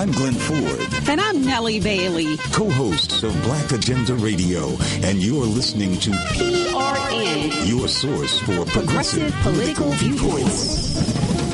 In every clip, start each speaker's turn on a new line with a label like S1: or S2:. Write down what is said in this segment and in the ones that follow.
S1: I'm Glen Ford.
S2: And I'm Nellie Bailey.
S1: Co-hosts of Black Agenda Radio. And you're listening to
S2: PRN.
S1: Your source for progressive,
S2: progressive political,
S1: political
S2: viewpoints.
S3: Wake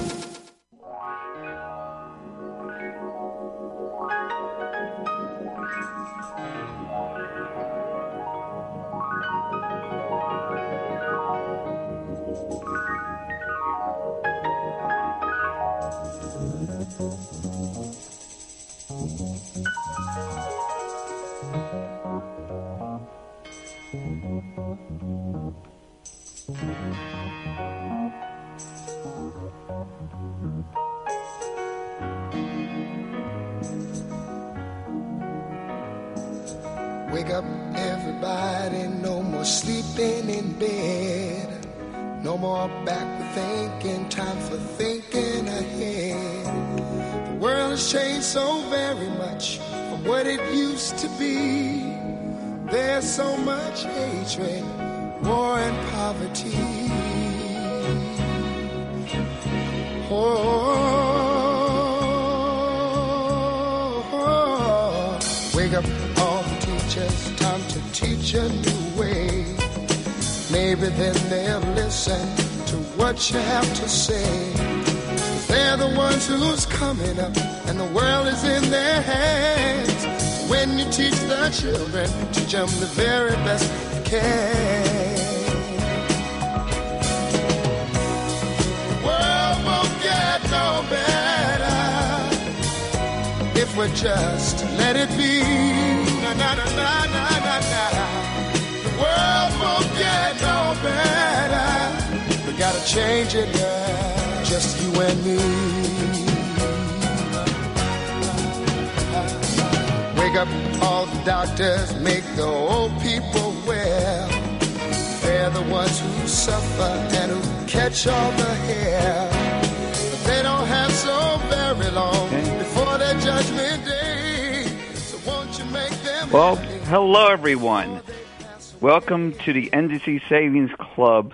S3: change it now, just you and me. Wake up all the doctors, make the old people well. They're the ones who suffer and who catch all the hair. But they don't have so very long before their judgment day. So won't you make them
S4: Well,
S3: happy?
S4: hello everyone. Welcome to the NDC Savings Club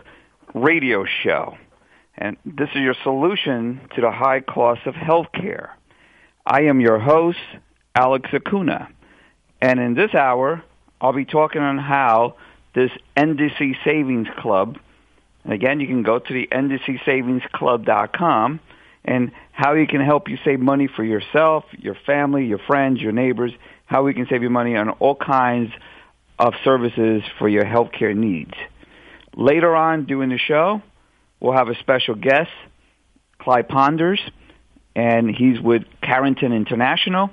S4: radio show. And this is your solution to the high cost of health care. I am your host, Alex Acuna. And in this hour, I'll be talking on how this NDC Savings Club, and again, you can go to the NDCSavingsClub.com and how you can help you save money for yourself, your family, your friends, your neighbors, how we can save you money on all kinds of services for your healthcare needs. Later on during the show, we'll have a special guest, Clyde Ponders, and he's with Carrington International,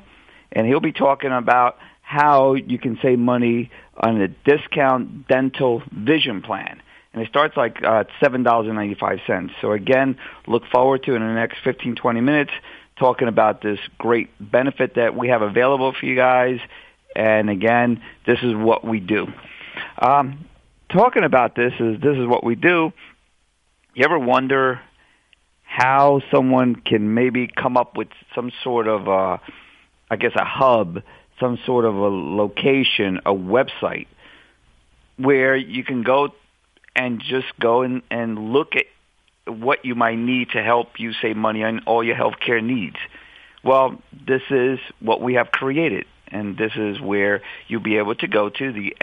S4: and he'll be talking about how you can save money on a discount dental vision plan. And it starts like uh, $7.95. So again, look forward to in the next 15, 20 minutes talking about this great benefit that we have available for you guys. And again, this is what we do. Um, talking about this is this is what we do. You ever wonder how someone can maybe come up with some sort of, uh, I guess, a hub, some sort of a location, a website where you can go and just go and, and look at what you might need to help you save money on all your healthcare needs. Well, this is what we have created, and this is where you'll be able to go to the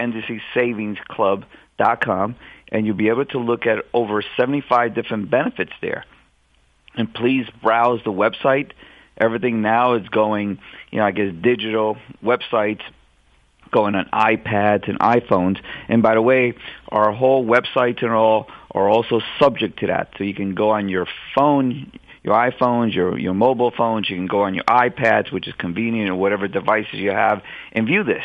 S4: NDCSavingsClub.com, and you'll be able to look at over 75 different benefits there. And please browse the website. Everything now is going, you know, I guess digital websites going on iPads and iPhones. And by the way, our whole websites and all are also subject to that. So you can go on your phone, your iPhones, your your mobile phones. You can go on your iPads, which is convenient, or whatever devices you have, and view this.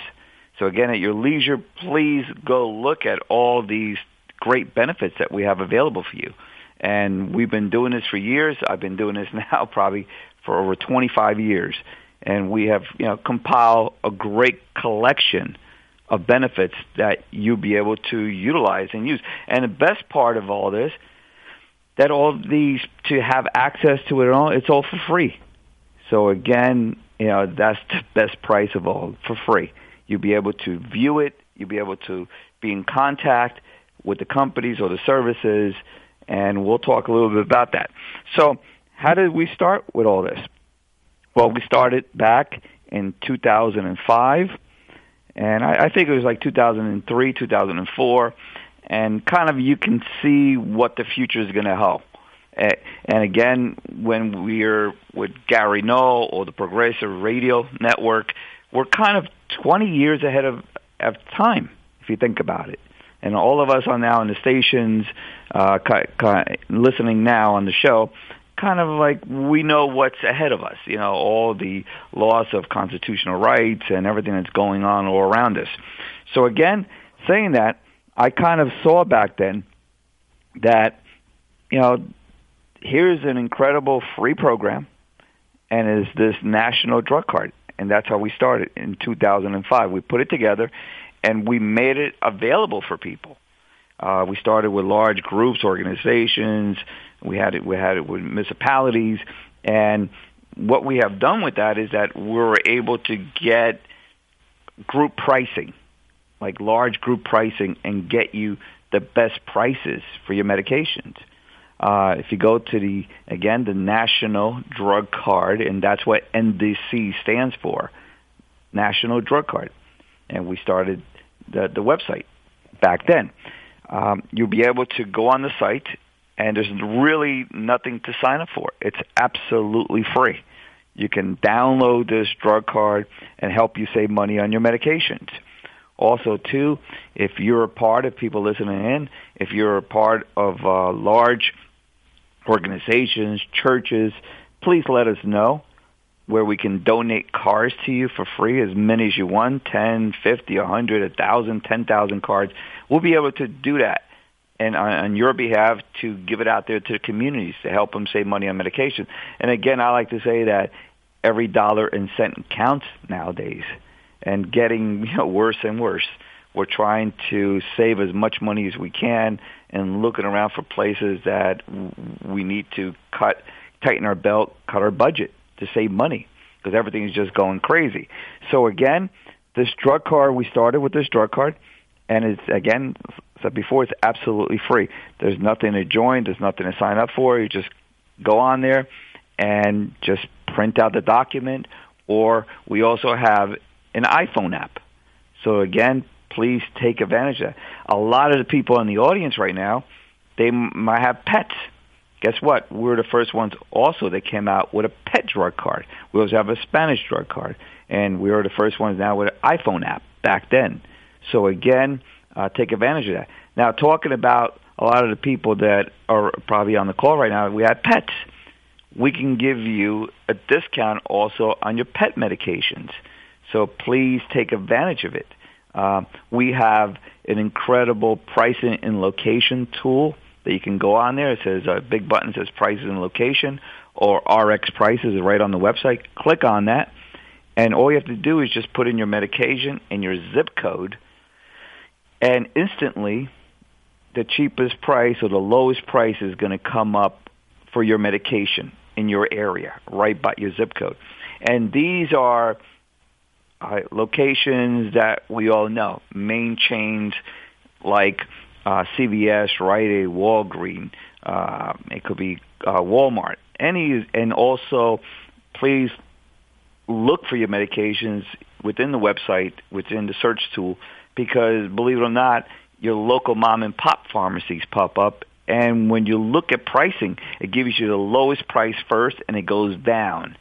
S4: So again, at your leisure, please go look at all these great benefits that we have available for you. And we've been doing this for years. I've been doing this now probably for over 25 years and we have you know compiled a great collection of benefits that you'll be able to utilize and use. And the best part of all this, that all these to have access to it all, it's all for free. So again, you know that's the best price of all for free. You'll be able to view it. You'll be able to be in contact with the companies or the services, and we'll talk a little bit about that. So, how did we start with all this? Well, we started back in 2005, and I, I think it was like 2003, 2004, and kind of you can see what the future is going to hold. And again, when we're with Gary Null or the Progressive Radio Network, we're kind of 20 years ahead of, of time, if you think about it. And all of us are now in the stations, uh, listening now on the show, kind of like we know what's ahead of us, you know, all the loss of constitutional rights and everything that's going on all around us. So again, saying that, I kind of saw back then that, you know, here's an incredible free program and is this national drug card. And that's how we started in 2005. We put it together and we made it available for people. Uh, we started with large groups, organizations. We had it. We had it with municipalities, and what we have done with that is that we're able to get group pricing, like large group pricing, and get you the best prices for your medications. Uh, if you go to the again the National Drug Card, and that's what NDC stands for, National Drug Card, and we started the the website back then um, you'll be able to go on the site, and there's really nothing to sign up for. It's absolutely free. You can download this drug card and help you save money on your medications. Also, too, if you're a part of people listening in, if you're a part of uh, large organizations, churches, please let us know where we can donate cars to you for free, as many as you want, 10, 50, 100, 1,000, 10,000 cards. We'll be able to do that and on, on your behalf to give it out there to the communities to help them save money on medication. And again, I like to say that every dollar and cent counts nowadays and getting you know, worse and worse. We're trying to save as much money as we can and looking around for places that we need to cut, tighten our belt, cut our budget to save money because everything is just going crazy. So again, this drug card, we started with this drug card, and it's again said before, it's absolutely free. There's nothing to join. There's nothing to sign up for. You just go on there and just print out the document. Or we also have an iPhone app. So again, please take advantage of that. A lot of the people in the audience right now, they might have pets guess what? We are the first ones also that came out with a pet drug card. We also have a Spanish drug card, and we are the first ones now with an iPhone app back then. So again, uh, take advantage of that. Now, talking about a lot of the people that are probably on the call right now, we have pets. We can give you a discount also on your pet medications. So please take advantage of it. Uh, we have an incredible pricing and location tool that you can go on there. It says a big button says prices and location or RX prices right on the website. Click on that. And all you have to do is just put in your medication and your zip code. And instantly, the cheapest price or the lowest price is going to come up for your medication in your area, right by your zip code. And these are uh, locations that we all know, main chains like uh, CVS, Rite Aid, Walgreens. Uh, it could be uh, Walmart. Any and also, please look for your medications within the website, within the search tool, because believe it or not, your local mom and pop pharmacies pop up. And when you look at pricing, it gives you the lowest price first, and it goes down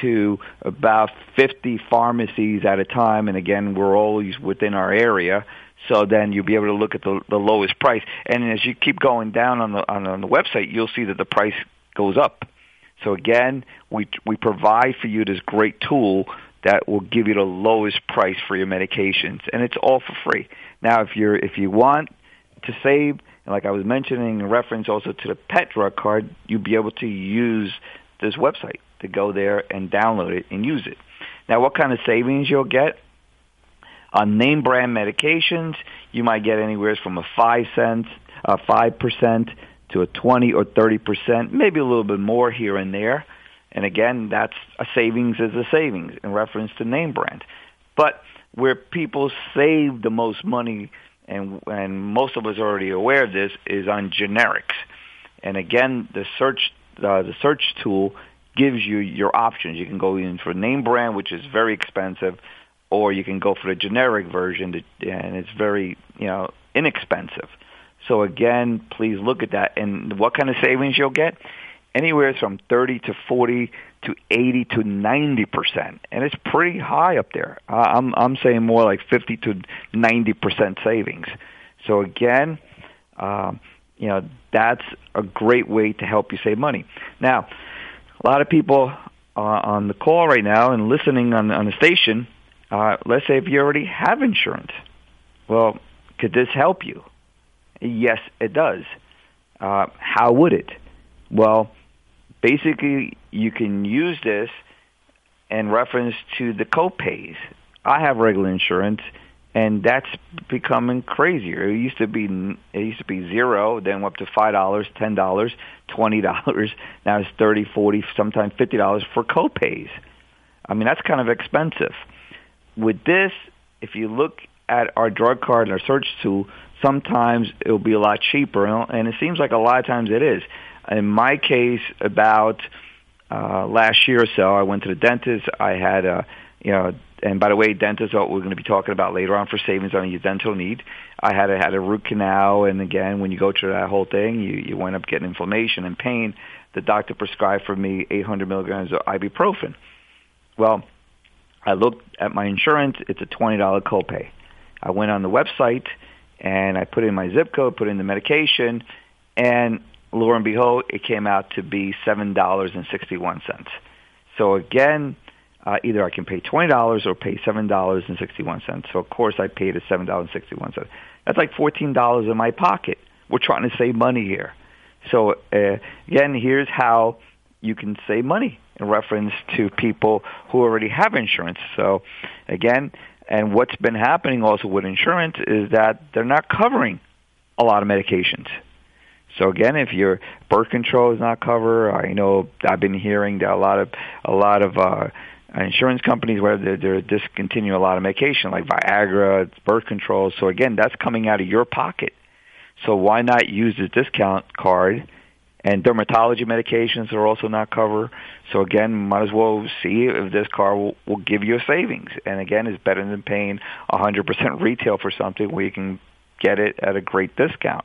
S4: to about 50 pharmacies at a time. And again, we're always within our area. So then you'll be able to look at the, the lowest price. And as you keep going down on the, on, on the website, you'll see that the price goes up. So again, we, we provide for you this great tool that will give you the lowest price for your medications. And it's all for free. Now, if you're, if you want to save, and like I was mentioning in reference also to the pet drug card, you'll be able to use this website to go there and download it and use it. Now, what kind of savings you'll get? On name brand medications, you might get anywhere from a five cent, a five percent to a twenty or thirty percent, maybe a little bit more here and there. And again, that's a savings is a savings in reference to name brand. But where people save the most money, and and most of us are already aware of this, is on generics. And again, the search uh, the search tool gives you your options. You can go in for name brand, which is very expensive, or you can go for the generic version, and it's very you know inexpensive. So again, please look at that. And what kind of savings you'll get? Anywhere from 30 to 40 to 80 to 90 percent, and it's pretty high up there. I'm I'm saying more like 50 to 90 percent savings. So again, um, you know that's a great way to help you save money. Now, a lot of people uh, on the call right now and listening on on the station. Uh, let's say if you already have insurance, well, could this help you? Yes, it does. Uh, how would it? Well, basically, you can use this in reference to the copays. I have regular insurance, and that's becoming crazier. It used to be it used to be zero, then up to five dollars, ten dollars, twenty dollars. Now it's thirty, forty, sometimes fifty dollars for copays. I mean, that's kind of expensive. With this, if you look at our drug card and our search tool, sometimes it'll be a lot cheaper, and it seems like a lot of times it is. In my case, about uh, last year or so, I went to the dentist. I had a, you know, and by the way, dentists what we're going to be talking about later on for savings on your dental need. I had a, had a root canal, and again, when you go through that whole thing, you you wind up getting inflammation and pain. The doctor prescribed for me 800 milligrams of ibuprofen. Well, I looked at my insurance; it's a $20 copay. I went on the website and I put in my zip code, put in the medication, and lo and behold, it came out to be seven dollars and sixty-one cents. So again, uh, either I can pay twenty dollars or pay seven dollars and sixty-one cents. So of course, I paid a seven dollars and sixty-one cents. That's like fourteen dollars in my pocket. We're trying to save money here. So uh, again, here's how you can save money in reference to people who already have insurance. So again, and what's been happening also with insurance is that they're not covering a lot of medications. So again, if your birth control is not covered, I know I've been hearing that a lot of a lot of uh, insurance companies where they're, they're discontinuing a lot of medication like Viagra, birth control. So again, that's coming out of your pocket. So why not use the discount card and dermatology medications are also not covered. So again, might as well see if this car will, will give you a savings. And again, it's better than paying 100% retail for something where you can get it at a great discount.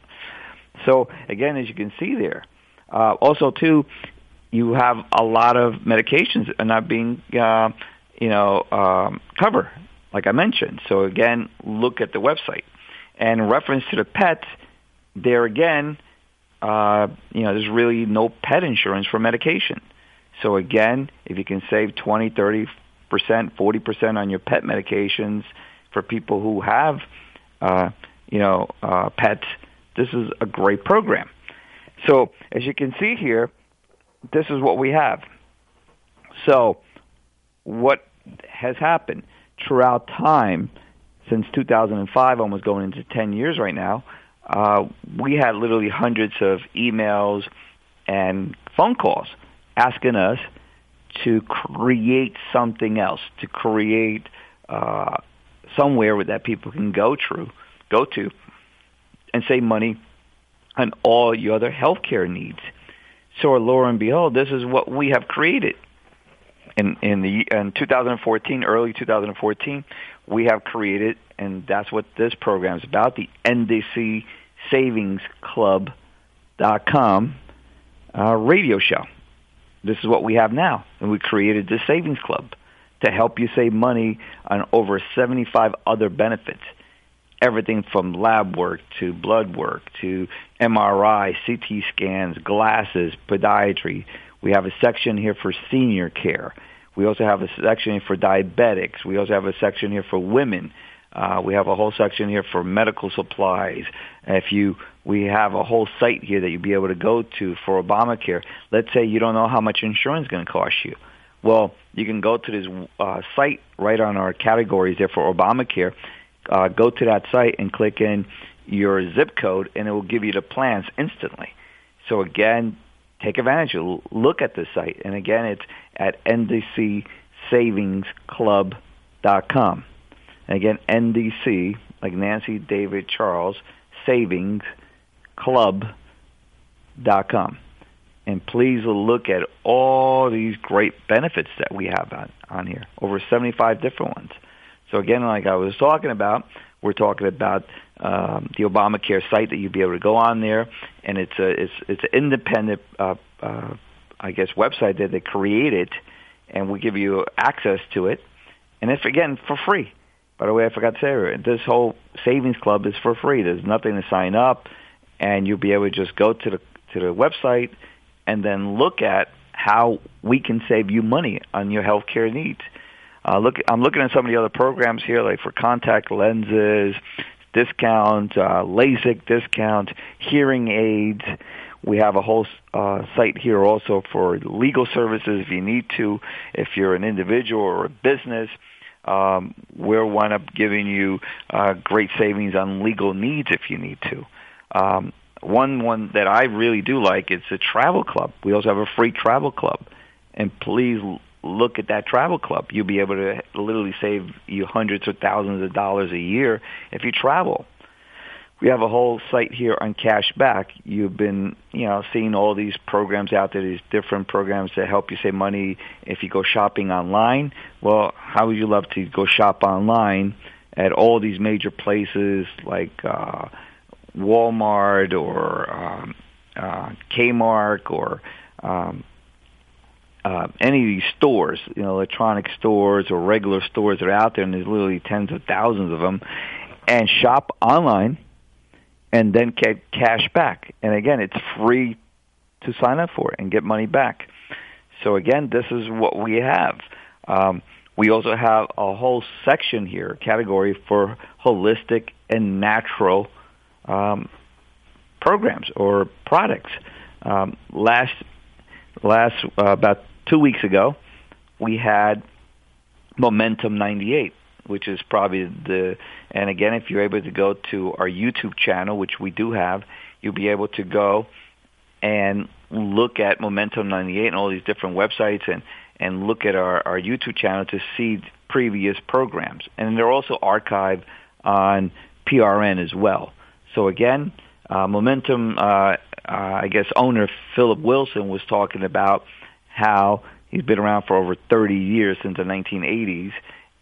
S4: So again, as you can see there, uh, also too, you have a lot of medications are not being, uh, you know, um, covered, like I mentioned. So again, look at the website. And reference to the pet, there again, uh, you know, there's really no pet insurance for medication. So again, if you can save 20, 30 percent, 40 percent on your pet medications for people who have, uh, you know, uh, pets, this is a great program. So as you can see here, this is what we have. So what has happened throughout time since 2005, almost going into 10 years right now, uh, we had literally hundreds of emails and phone calls asking us to create something else, to create uh, somewhere that people can go through, go to, and save money on all your other healthcare needs. So, lo and behold, this is what we have created. In in the in 2014, early 2014, we have created, and that's what this program is about, the NDC Savings Club Club.com uh, radio show. This is what we have now, and we created this savings club to help you save money on over 75 other benefits. Everything from lab work to blood work to MRI, CT scans, glasses, podiatry. We have a section here for senior care. We also have a section for diabetics. We also have a section here for women. Uh, we have a whole section here for medical supplies. If you, we have a whole site here that you'll be able to go to for Obamacare. Let's say you don't know how much insurance is going to cost you. Well, you can go to this uh, site right on our categories there for Obamacare. Uh, go to that site and click in your zip code, and it will give you the plans instantly. So again, take advantage. Of, look at this site, and again, it's at ndcsavingsclub.com. And again, NDC, like Nancy, David, Charles, savingsclub.com. and please look at all these great benefits that we have on, on here, over 75 different ones. So again, like I was talking about, we're talking about um, the Obamacare site that you'll be able to go on there, and it's a it's it's an independent, uh, uh, I guess, website that they created, and we give you access to it, and it's again for free. By the way, I forgot to say this whole savings club is for free. There's nothing to sign up, and you'll be able to just go to the to the website and then look at how we can save you money on your health care needs. Uh, look, I'm looking at some of the other programs here, like for contact lenses, discount, uh, LASIK discount, hearing aids. We have a whole uh, site here also for legal services if you need to, if you're an individual or a business. Um, we'll wind up giving you uh, great savings on legal needs if you need to. Um, one one that I really do like is a travel club. We also have a free travel club, and please look at that travel club. You'll be able to literally save you hundreds or thousands of dollars a year if you travel. We have a whole site here on cash back. You've been, you know, seeing all these programs out there, these different programs that help you save money if you go shopping online. Well, how would you love to go shop online at all these major places like uh, Walmart or um, uh, Kmart or um, uh, any of these stores, you know, electronic stores or regular stores that are out there, and there's literally tens of thousands of them, and shop online, and then get cash back. And again, it's free to sign up for and get money back. So again, this is what we have. Um, we also have a whole section here, category for holistic and natural um, programs or products. Um, last last uh, about two weeks ago, we had Momentum 98, which is probably the, and again, if you're able to go to our YouTube channel, which we do have, you'll be able to go and look at Momentum 98 and all these different websites and, and look at our, our YouTube channel to see previous programs. And they're also archived on PRN as well. So again, uh, Momentum, uh, uh, I guess owner Philip Wilson was talking about how he's been around for over 30 years since the 1980s,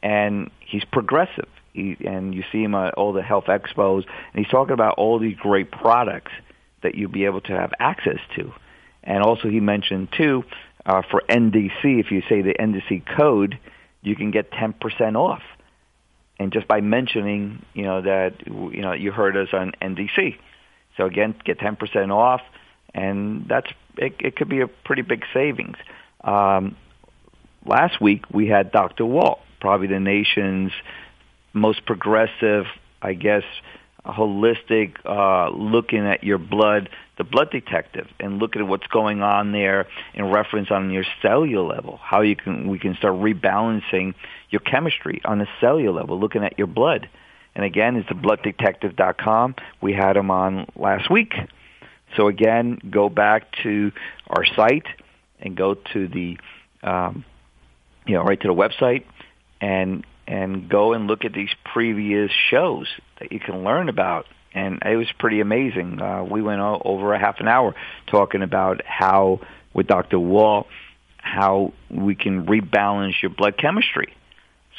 S4: and he's progressive. He, and you see him at all the health expos, and he's talking about all these great products that you'll be able to have access to. And also, he mentioned too uh, for NDC, if you say the NDC code, you can get 10% off. And just by mentioning, you know that you know you heard us on NDC, so again, get 10% off, and that's it, it could be a pretty big savings. Um, last week we had Dr. Walt, probably the nation's most progressive, I guess, holistic, uh, looking at your blood, the blood detective, and looking at what's going on there in reference on your cellular level, how you can we can start rebalancing your chemistry on a cellular level, looking at your blood. And again, it's the blooddetective.com. We had him on last week. So again, go back to our site and go to the, um, you know, right to the website and and go and look at these previous shows that you can learn about. And it was pretty amazing. Uh, we went over a half an hour talking about how, with Dr. Wall, how we can rebalance your blood chemistry.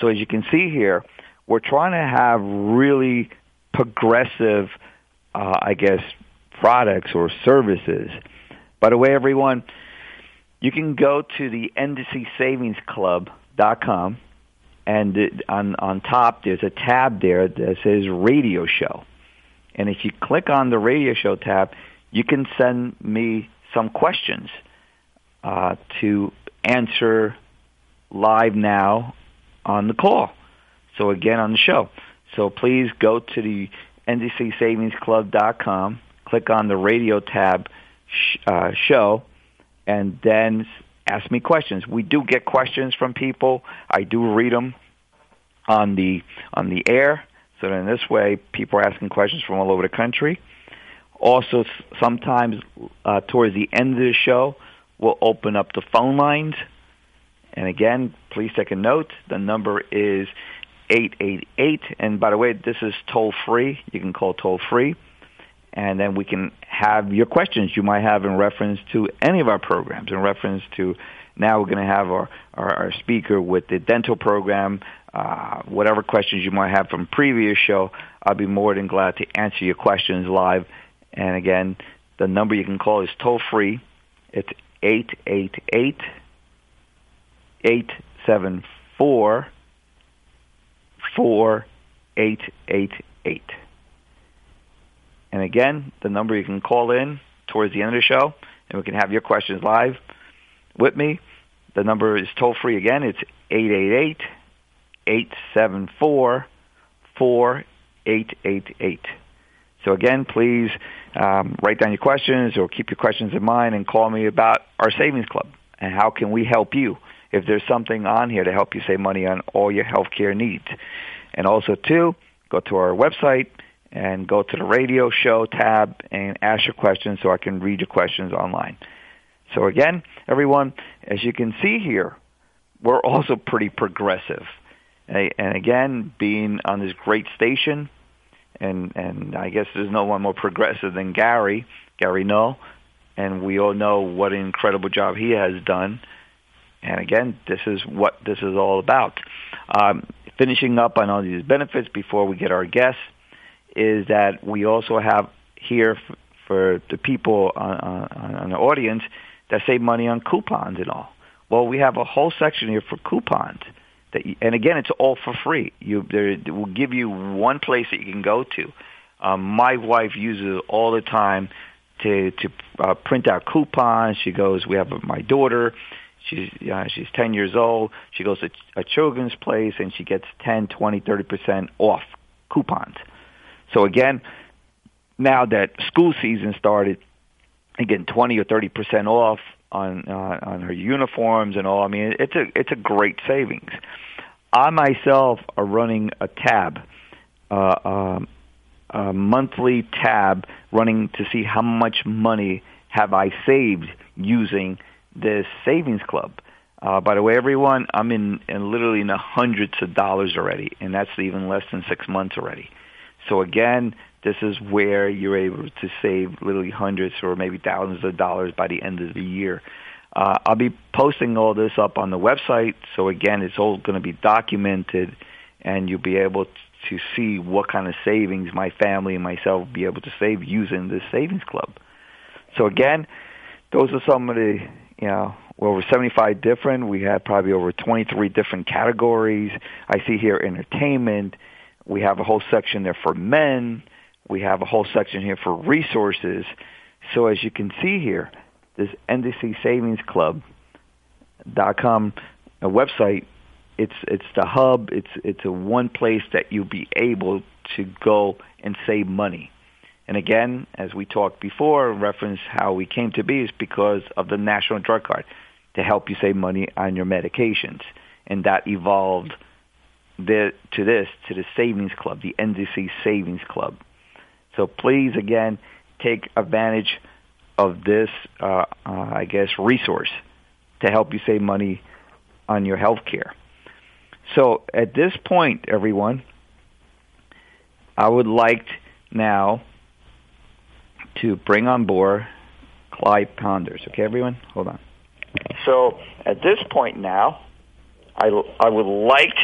S4: So as you can see here, we're trying to have really progressive, uh, I guess, products or services. By the way, everyone, you can go to the NDCSavingsClub.com, and on on top there's a tab there that says Radio Show, and if you click on the Radio Show tab, you can send me some questions uh, to answer live now on the call. So again on the show. So please go to the NDCSavingsClub.com click on the radio tab sh- uh, show, and then ask me questions. We do get questions from people. I do read them on the on the air. So in this way, people are asking questions from all over the country. Also, sometimes uh, towards the end of the show, we'll open up the phone lines. And again, please take a note. The number is 888. And by the way, this is toll free. You can call toll free and then we can have your questions you might have in reference to any of our programs, in reference to now we're going to have our, our, our speaker with the dental program, uh, whatever questions you might have from previous show, I'll be more than glad to answer your questions live. And again, the number you can call is toll free. It's eight eight eight eight seven four four eight eight eight. And again, the number you can call in towards the end of the show, and we can have your questions live with me. The number is toll free again. It's eight eight eight eight seven four four eight eight eight. So again, please um, write down your questions or keep your questions in mind and call me about our savings club and how can we help you if there's something on here to help you save money on all your healthcare needs. And also, too, go to our website and go to the radio show tab and ask your questions so I can read your questions online. So again, everyone, as you can see here, we're also pretty progressive. And again, being on this great station, and and I guess there's no one more progressive than Gary, Gary Null, and we all know what an incredible job he has done. And again, this is what this is all about. Um, finishing up on all these benefits before we get our guests is that we also have here f- for the people on, on, on the audience that save money on coupons and all. Well, we have a whole section here for coupons that, you, and again, it's all for free. You, there, will give you one place that you can go to. Um, my wife uses it all the time to to uh, print out coupons. She goes, we have my daughter. She's uh, she's 10 years old. She goes to a children's place and she gets 10, 20, 30 percent off coupons. So again, now that school season started, again 20 or 30 percent off on uh, on her uniforms and all. I mean, it's a it's a great savings. I myself are running a tab, uh, um, a monthly tab, running to see how much money have I saved using this savings club. Uh, by the way, everyone, I'm in, in literally in the hundreds of dollars already, and that's even less than six months already. So again, this is where you're able to save literally hundreds or maybe thousands of dollars by the end of the year. Uh, I'll be posting all this up on the website. So again, it's all going to be documented, and you'll be able to see what kind of savings my family and myself will be able to save using this savings club. So again, those are some of the you know well, over 75 different. We have probably over 23 different categories. I see here entertainment. We have a whole section there for men. We have a whole section here for resources. So as you can see here, this NDC Savings Club dot com a website. It's it's the hub. It's it's a one place that you'll be able to go and save money. And again, as we talked before, reference how we came to be is because of the National Drug Card to help you save money on your medications, and that evolved the, to this to the Savings Club, the NDC Savings Club. So please, again, take advantage of this, uh, uh, I guess, resource to help you save money on your health care. So at this point, everyone, I would like now to bring on board Clyde Ponders. Okay, everyone? Hold on. So at this point now, I, I would like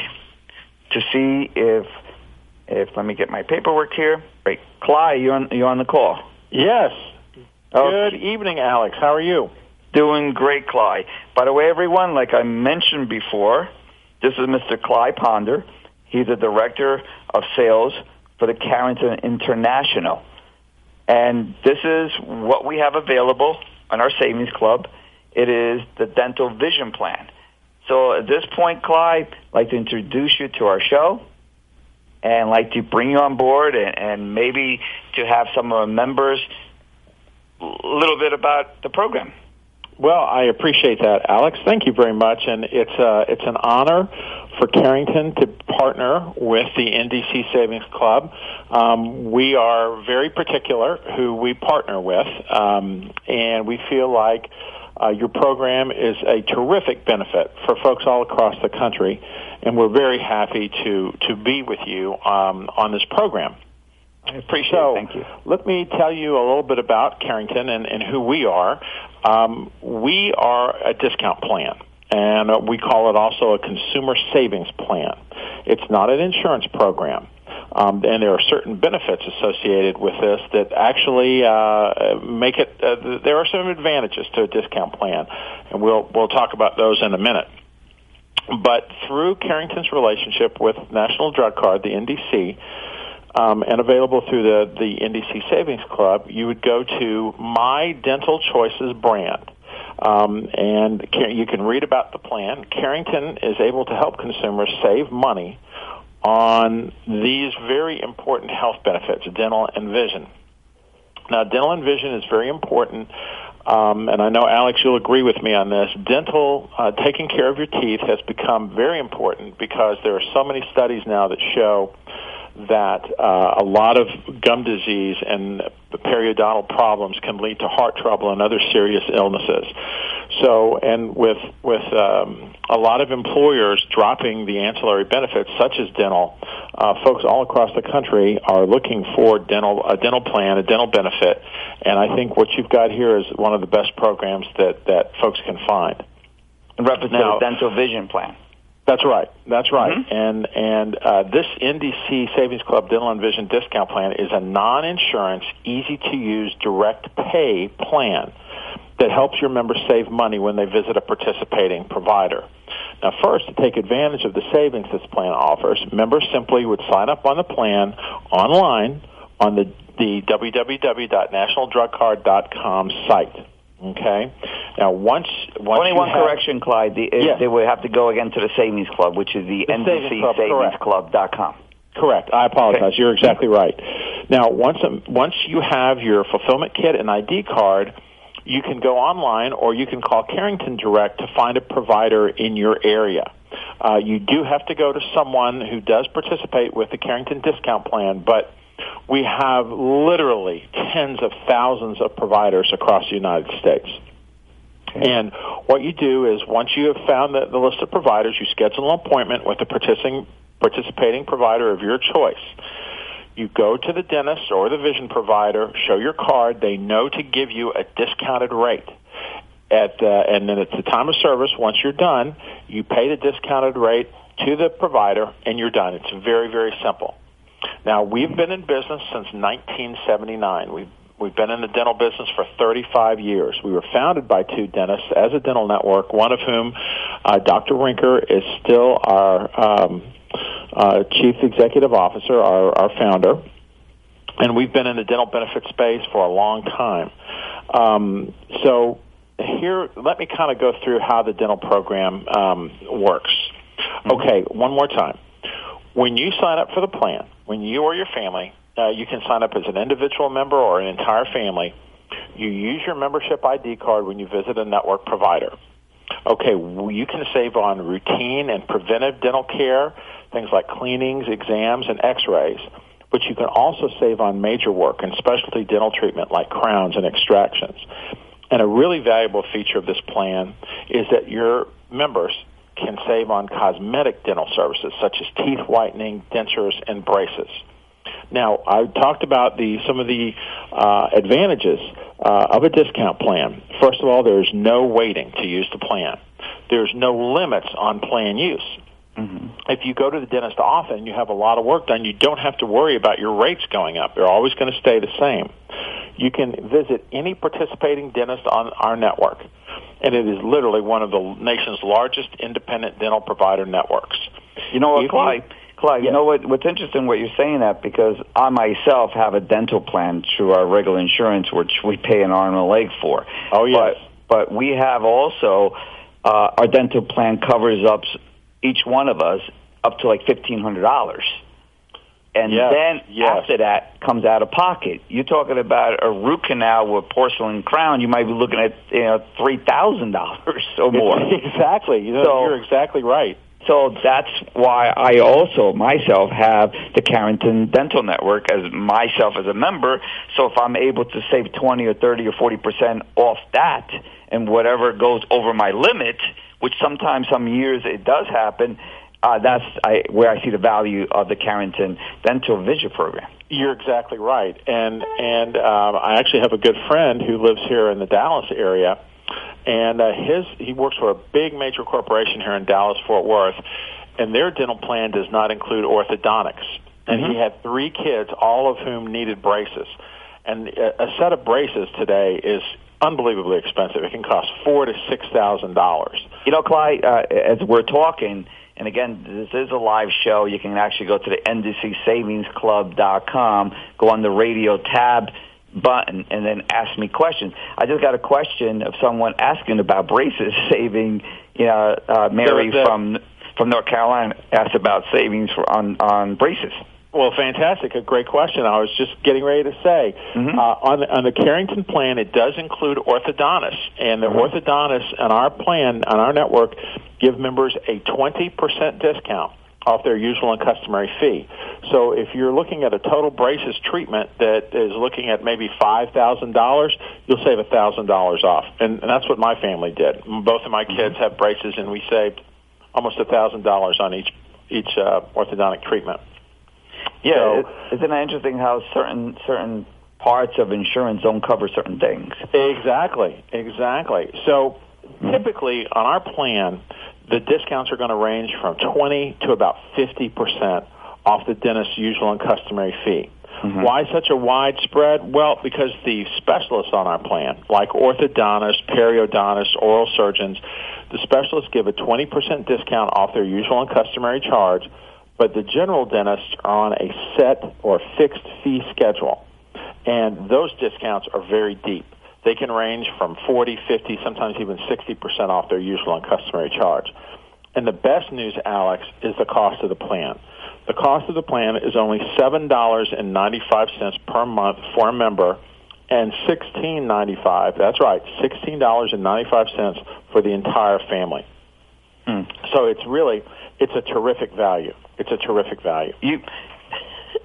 S4: to see if, if let me get my paperwork here. Great. Clyde, you on, you on the call?
S5: Yes. Good evening, Alex. How are you?
S4: Doing great, Clyde. By the way, everyone, like I mentioned before, this is Mr. Clyde Ponder. He's the director of sales for the Carrington International. And this is what we have available on our savings club. It is the dental vision plan. So at this point, Clyde, I'd like to introduce you to our show and like to bring you on board and, and maybe to have some of our members a little bit about the program.
S5: Well, I appreciate that, Alex. Thank you very much, and it's uh, it's an honor for Carrington to partner with the NDC Savings Club. Um, we are very particular who we partner with, um, and we feel like uh, your program is a terrific benefit for folks all across the country, and we're very happy to to be with you um, on this program.
S4: I appreciate
S5: so,
S4: it. Thank you.
S5: Let me tell you a little bit about Carrington and, and who we are. Um, we are a discount plan, and uh, we call it also a consumer savings plan. It's not an insurance program. Um, and there are certain benefits associated with this that actually uh, make it. Uh, there are some advantages to a discount plan, and we'll we'll talk about those in a minute. But through Carrington's relationship with National Drug Card, the NDC, um, and available through the the NDC Savings Club, you would go to My Dental Choices brand. Um, and you can read about the plan. Carrington is able to help consumers save money on these very important health benefits, dental and vision. Now, dental and vision is very important, um, and I know Alex, you'll agree with me on this. Dental, uh, taking care of your teeth, has become very important because there are so many studies now that show that uh, a lot of gum disease and periodontal problems can lead to heart trouble and other serious illnesses. So, and with with um, a lot of employers dropping the ancillary benefits such as dental, uh, folks all across the country are looking for dental a dental plan, a dental benefit, and I think what you've got here is one of the best programs that that folks can find.
S4: Representative now, dental vision plan.
S5: That's right. That's right. Mm-hmm. And and uh, this NDC Savings Club Dental and Vision Discount Plan is a non-insurance, easy-to-use, direct pay plan that helps your members save money when they visit a participating provider. Now, first, to take advantage of the savings this plan offers, members simply would sign up on the plan online on the, the www.nationaldrugcard.com site. Okay. Now, once, once
S4: only one
S5: have,
S4: correction, Clyde. The,
S5: yes.
S4: They would have to go again to the Savings Club, which is the, the NDCSavingsClub.com.
S5: Correct. I apologize. Okay. You're exactly right. Now, once um, once you have your fulfillment kit and ID card, you can go online or you can call Carrington Direct to find a provider in your area. Uh, you do have to go to someone who does participate with the Carrington discount plan, but we have literally tens of thousands of providers across the United States. And what you do is once you have found the, the list of providers, you schedule an appointment with the participating, participating provider of your choice. You go to the dentist or the vision provider, show your card. They know to give you a discounted rate. At, uh, and then at the time of service, once you're done, you pay the discounted rate to the provider, and you're done. It's very, very simple. Now, we've been in business since 1979. We've We've been in the dental business for 35 years. We were founded by two dentists as a dental network, one of whom, uh, Dr. Rinker, is still our um, uh, chief executive officer, our, our founder. And we've been in the dental benefit space for a long time. Um, so here, let me kind of go through how the dental program um, works. Mm-hmm. Okay, one more time. When you sign up for the plan, when you or your family, uh, you can sign up as an individual member or an entire family. You use your membership ID card when you visit a network provider. Okay, you can save on routine and preventive dental care, things like cleanings, exams, and x-rays. But you can also save on major work and specialty dental treatment like crowns and extractions. And a really valuable feature of this plan is that your members can save on cosmetic dental services such as teeth whitening, dentures, and braces. Now, I talked about the some of the uh, advantages uh, of a discount plan. First of all, there's no waiting to use the plan. There's no limits on plan use. Mm-hmm. If you go to the dentist often and you have a lot of work done, you don't have to worry about your rates going up. They're always going to stay the same. You can visit any participating dentist on our network, and it is literally one of the nation's largest independent dental provider networks.
S4: You know what, Clyde? Yes. you know what? What's interesting what you're saying that because I myself have a dental plan through our regular insurance, which we pay an arm and a leg for.
S5: Oh yes.
S4: But, but we have also uh, our dental plan covers up each one of us up to like fifteen hundred dollars. And
S5: yes,
S4: then
S5: yes.
S4: after that comes out of pocket. You're talking about a root canal with porcelain crown. You might be looking at you know three thousand dollars or more.
S5: exactly. You know, so, you're exactly right.
S4: So that's why I also myself have the Carrington Dental Network as myself as a member. So if I'm able to save 20 or 30 or 40 percent off that and whatever goes over my limit, which sometimes some years it does happen, uh, that's I, where I see the value of the Carrington Dental Vision Program.
S5: You're exactly right, and and um, I actually have a good friend who lives here in the Dallas area, and uh, his he works for a big major corporation here in Dallas Fort Worth, and their dental plan does not include orthodontics, and
S4: Mm-hmm.
S5: he had three kids, all of whom needed braces, and a, a set of braces today is unbelievably expensive. It can cost four to six thousand dollars.
S4: You know, Clyde, uh, as we're talking, and again, this is a live show. You can actually go to the NDCSavingsClub.com, go on the radio tab button, and then ask me questions. I just got a question of someone asking about braces saving. You know, uh, Mary from from North Carolina asked about savings for, on on braces.
S5: Well, fantastic. A great question. I was just getting ready to say
S4: Mhm.
S5: uh, on, the, on the Careington plan, it does include orthodontists, and the
S4: Mhm.
S5: orthodontists on our plan on our network give members a twenty percent discount off their usual and customary fee. So if you're looking at a total braces treatment that is looking at maybe five thousand dollars, you'll save a thousand dollars off, and, and that's what my family did. Both of my kids have braces, and we saved almost a thousand dollars on each each uh, orthodontic treatment.
S4: Yeah,
S5: So-
S4: it, isn't it interesting how certain certain parts of insurance don't cover certain things?
S5: Exactly, exactly. So typically on our plan, the discounts are going to range from 20 to about 50% off the dentist's usual and customary fee.
S4: Mhm.
S5: Why such a wide spread? Well, because the specialists on our plan, like orthodontists, periodontists, oral surgeons, the specialists give a 20% discount off their usual and customary charge, but the general dentists are on a set or fixed fee schedule and those discounts are very deep. They can range from 40, 50, sometimes even 60% off their usual and customary charge. And the best news, Alex, is the cost of the plan. The cost of the plan is only $7.95 per month for a member and $16.95. That's right, $16.95 for the entire family.
S4: Hmm.
S5: So it's really it's a terrific value. It's a terrific value.
S4: you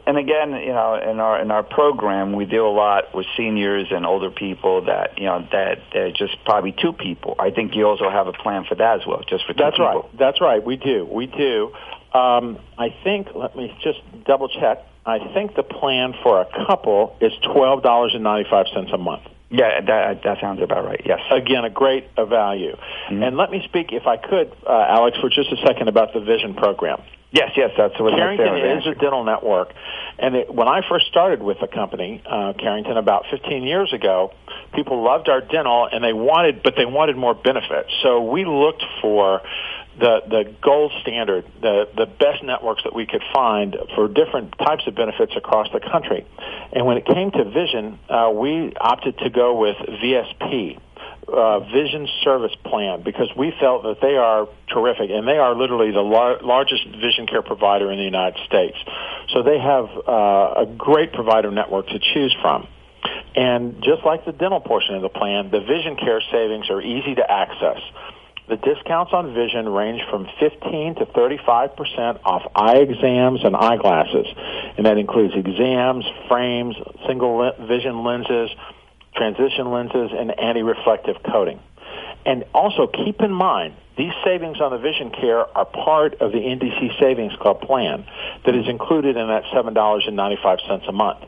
S4: and again you know in our in our program we deal a lot with seniors and older people that you know that they're just probably two people i think you also have a plan for that as well just for two
S5: That's
S4: people
S5: right. That's right. We do. We do. Um, I think. Let me just double check. I think the plan for a couple is twelve dollars and ninety five cents a month.
S4: yeah that that sounds about right yes
S5: Again, a great uh, value.
S4: Mhm.
S5: And let me speak, if I could, uh, Alex, for just a second about the Vision program.
S4: Yes yes that's what Careington
S5: is. a dental network, and it, when I first started with the company, uh, Careington, about 15 years ago, people loved our dental, and they wanted, but they wanted more benefits. So we looked for the the gold standard, the the best networks that we could find for different types of benefits across the country. And when it came to vision, uh, we opted to go with VSP uh, Vision Service Plan because we felt that they are terrific and they are literally the lar- largest vision care provider in the United States. So they have uh, a great provider network to choose from. And just like the dental portion of the plan, the vision care savings are easy to access. The discounts on vision range from 15 to 35% off eye exams and eyeglasses. And that includes exams, frames, single le- vision lenses, transition lenses, and anti-reflective coating. And also keep in mind, these savings on the vision care are part of the NDC Savings Club plan that is included in that $7.95 a month.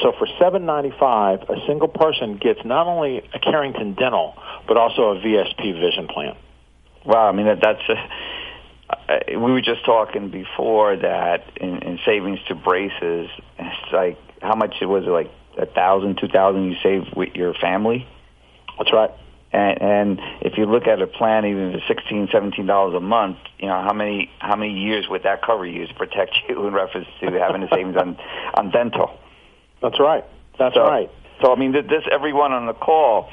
S5: So for $7.95, a single person gets not only a Careington Dental, but also a VSP vision plan.
S4: Wow, I mean that, that's a, uh, we were just talking before that in, in savings to braces. It's like how much was it? Like a thousand, two thousand you save with your family,
S5: That's right.
S4: and, and if you look at a plan, even if it's sixteen, seventeen dollars a month, you know how many how many years would that cover you to protect you in reference to having the savings on on dental?
S5: That's right. That's
S4: So-
S5: right.
S4: So I mean, th- this everyone on the call,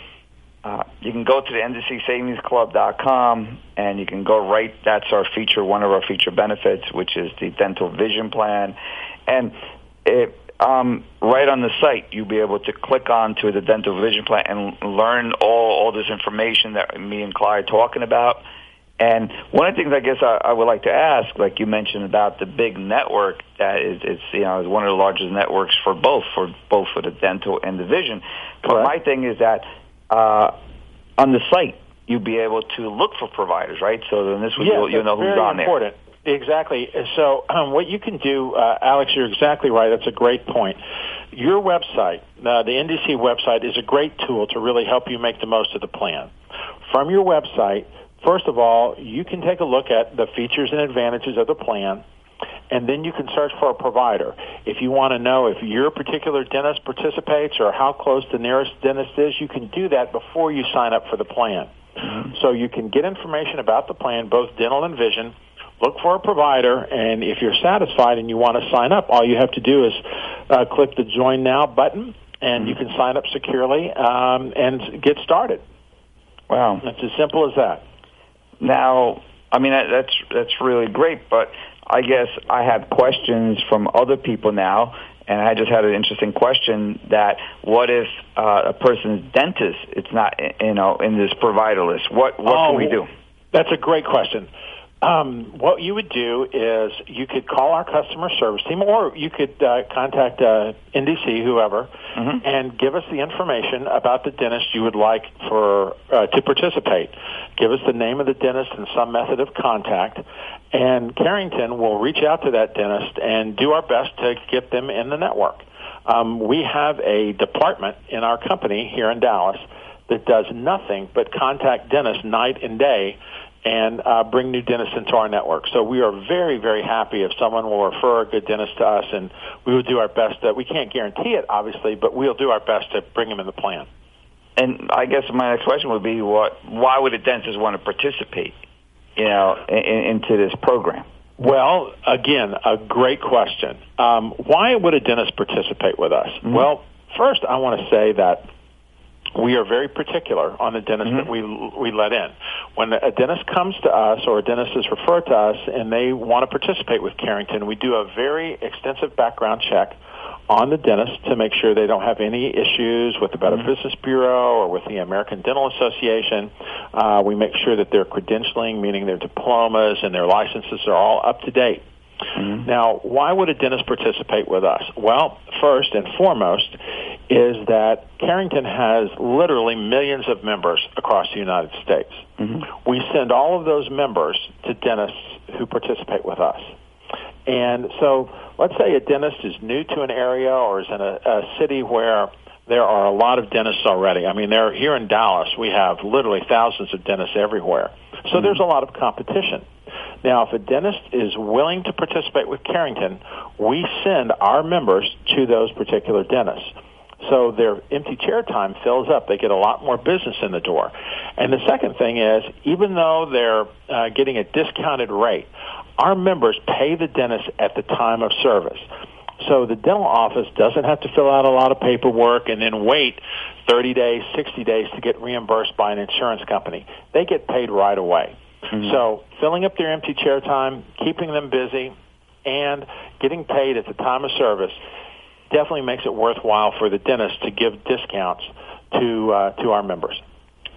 S4: uh, you can go to the NDCSavingsClub.com and you can go right. That's our feature, one of our feature benefits, which is the dental vision plan, and it. Um, right on the site, you'll be able to click on to the dental vision plan and learn all, all this information that me and Clyde are talking about. And one of the things I guess I, I would like to ask, like you mentioned about the big network that is, it's you know is one of the largest networks for both for both for the dental and the vision. But
S5: Correct.
S4: my thing is that uh, on the site you'll be able to look for providers, right? So then this
S5: Yes,
S4: you'll, you'll know who's on there.
S5: Exactly. So, um, what you can do, uh, Alex, you're exactly right. That's a great point. Your website, uh, the NDC website, is a great tool to really help you make the most of the plan. From your website, first of all, you can take a look at the features and advantages of the plan and then you can search for a provider. If you want to know if your particular dentist participates or how close the nearest dentist is, you can do that before you sign up for the plan. Mm-hmm. So you can get information about the plan, both dental and vision, look for a provider, and if you're satisfied and you want to sign up, all you have to do is uh, click the Join Now button, and you can sign up securely um, and get started.
S4: Wow,
S5: it's as simple as that.
S4: Now, I mean that's that's really great, but I guess I have questions from other people now, and I just had an interesting question that what if uh, a person's dentist it's not you know in this provider list? What what
S5: oh,
S4: can we do?
S5: That's a great question. Um, what you would do is you could call our customer service team, or you could uh, contact uh, NDC, whoever, mm-hmm. and give us the information about the dentist you would like for uh, to participate. Give us the name of the dentist and some method of contact, and Careington will reach out to that dentist and do our best to get them in the network. Um, we have a department in our company here in Dallas that does nothing but contact dentists night and day and uh, bring new dentists into our network. So we are very, very happy if someone will refer a good dentist to us, and we will do our best. To, we can't guarantee it, obviously, but we'll do our best to bring them in the plan.
S4: And I guess my next question would be, what? Why would a dentist want to participate, you know, in, into this program?
S5: Well, again, a great question. Um, why would a dentist participate with us? Mm-hmm. Well, first, I want to say that we are very particular on the dentist mm-hmm. that we we let in. When a dentist comes to us or a dentist is referred to us and they want to participate with Careington, we do a very extensive background check on the dentist to make sure they don't have any issues with the Better mm-hmm. Business Bureau or with the American Dental Association. Uh, we make sure that their credentialing, meaning their diplomas and their licenses, are all up to date. Mm-hmm. Now, why would a dentist participate with us? Well, first and foremost is that Careington has literally millions of members across the United States. Mm-hmm. We send all of those members to dentists who participate with us. And so, let's say a dentist is new to an area or is in a, a city where there are a lot of dentists already. I mean, there here in Dallas, we have literally thousands of dentists everywhere. So mm-hmm. there's a lot of competition. Now, if a dentist is willing to participate with Careington, we send our members to those particular dentists. So their empty chair time fills up. They get a lot more business in the door. And the second thing is, even though they're uh, getting a discounted rate, our members pay the dentist at the time of service. So the dental office doesn't have to fill out a lot of paperwork and then wait 30 days, 60 days to get reimbursed by an insurance company. They get paid right away. Mm-hmm. So filling up their empty chair time, keeping them busy, and getting paid at the time of service definitely makes it worthwhile for the dentist to give discounts to uh, to our members.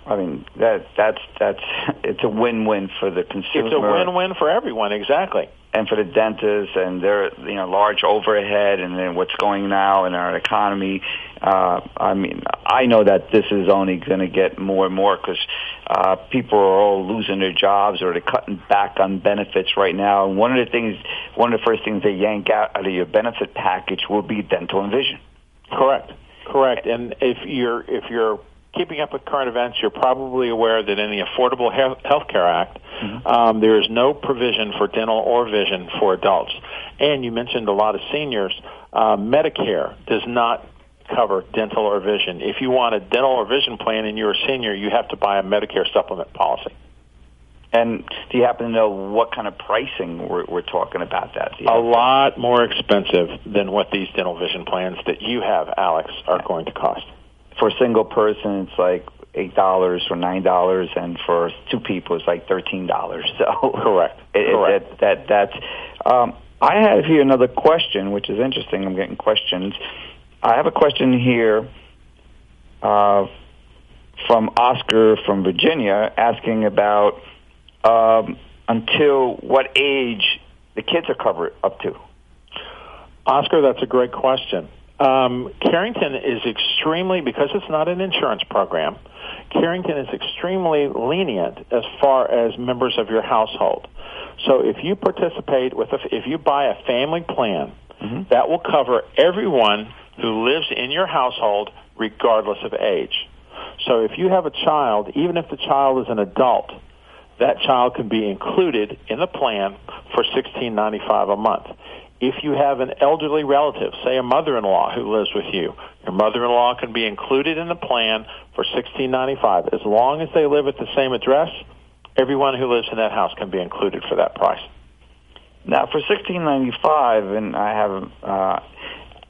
S4: I mean that that's that's it's a win-win for the consumer.
S5: It's a win-win for everyone, exactly.
S4: And for the dentists and their you know large overhead, and then what's going now in our economy. Uh, I mean, I know that this is only going to get more and more because uh, people are all losing their jobs or they're cutting back on benefits right now. And one of the things, one of the first things they yank out of your benefit package will be dental and vision.
S5: Correct. Correct. And if you're if you're keeping up with current events, you're probably aware that in the Affordable Health Care Act, mm-hmm. um, there is no provision for dental or vision for adults. And you mentioned a lot of seniors. Uh, Medicare does not cover dental or vision. If you want a dental or vision plan and you're a senior, you have to buy a Medicare supplement policy.
S4: And do you happen to know what kind of pricing we're, we're talking about that?
S5: A lot more expensive than what these dental vision plans that you have, Alex, are going to cost
S4: for a single person, it's like eight dollars or nine dollars, and for two people, it's like thirteen dollars. So
S5: correct,
S4: it,
S5: correct.
S4: That, that that's. Um, I have here another question, which is interesting. I'm getting questions. I have a question here uh, from Oscar from Virginia, asking about um, until what age the kids are covered up to.
S5: Oscar, that's a great question. Um, Careington is extremely, because it's not an insurance program, Careington is extremely lenient as far as members of your household. So if you participate with, a, if you buy a family plan, that will cover everyone who lives in your household regardless of age. So if you have a child, even if the child is an adult, that child can be included in the plan for $16.95 a month. If you have an elderly relative, say a mother-in-law who lives with you, your mother-in-law can be included in the plan for $16.95 as long as they live at the same address. Everyone who lives in that house can be included for that price.
S4: Now for sixteen ninety five, and I have, uh,